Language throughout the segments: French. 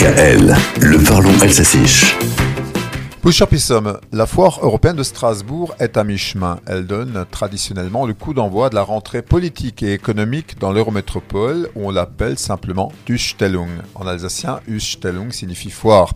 DKL, le parlons alsacien. Pissom, la foire européenne de Strasbourg est à mi-chemin. Elle donne traditionnellement le coup d'envoi de la rentrée politique et économique dans l'Eurométropole, où on l'appelle simplement Ustellung. En alsacien, Ustellung signifie foire.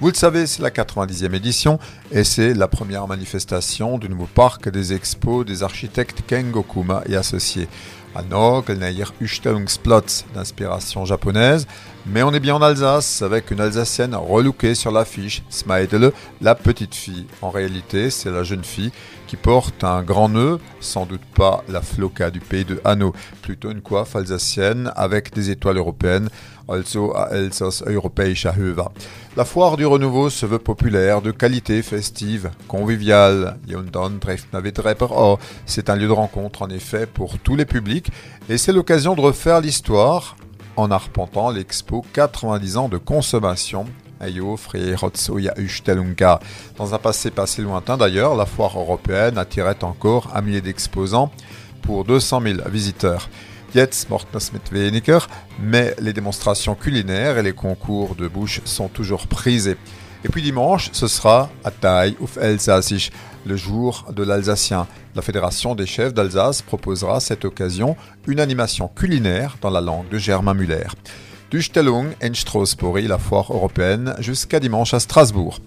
Vous le savez, c'est la 90e édition et c'est la première manifestation du nouveau parc des expos des architectes Kengokuma et associés. À Nogel, Ustellungsplatz d'inspiration japonaise, mais on est bien en Alsace avec une Alsacienne relookée sur l'affiche, Smaidele, la petite fille. En réalité, c'est la jeune fille qui porte un grand nœud, sans doute pas la floca du pays de Hanau, plutôt une coiffe alsacienne avec des étoiles européennes, also à Elsass Europäischer. La foire du renouveau se veut populaire, de qualité, festive, conviviale. Oh, c'est un lieu de rencontre en effet pour tous les publics et c'est l'occasion de refaire l'histoire en arpentant l'expo 90 ans de consommation dans un passé passé lointain d'ailleurs, la foire européenne attirait encore un millier d'exposants pour 200 000 visiteurs. Jetzt mit mais les démonstrations culinaires et les concours de bouche sont toujours prisés. Et puis dimanche, ce sera à Taille auf Elsassisch, le jour de l'Alsacien. La Fédération des chefs d'Alsace proposera à cette occasion une animation culinaire dans la langue de Germain Muller. Du Stellung en Strausbori, la foire européenne, jusqu'à dimanche à Strasbourg.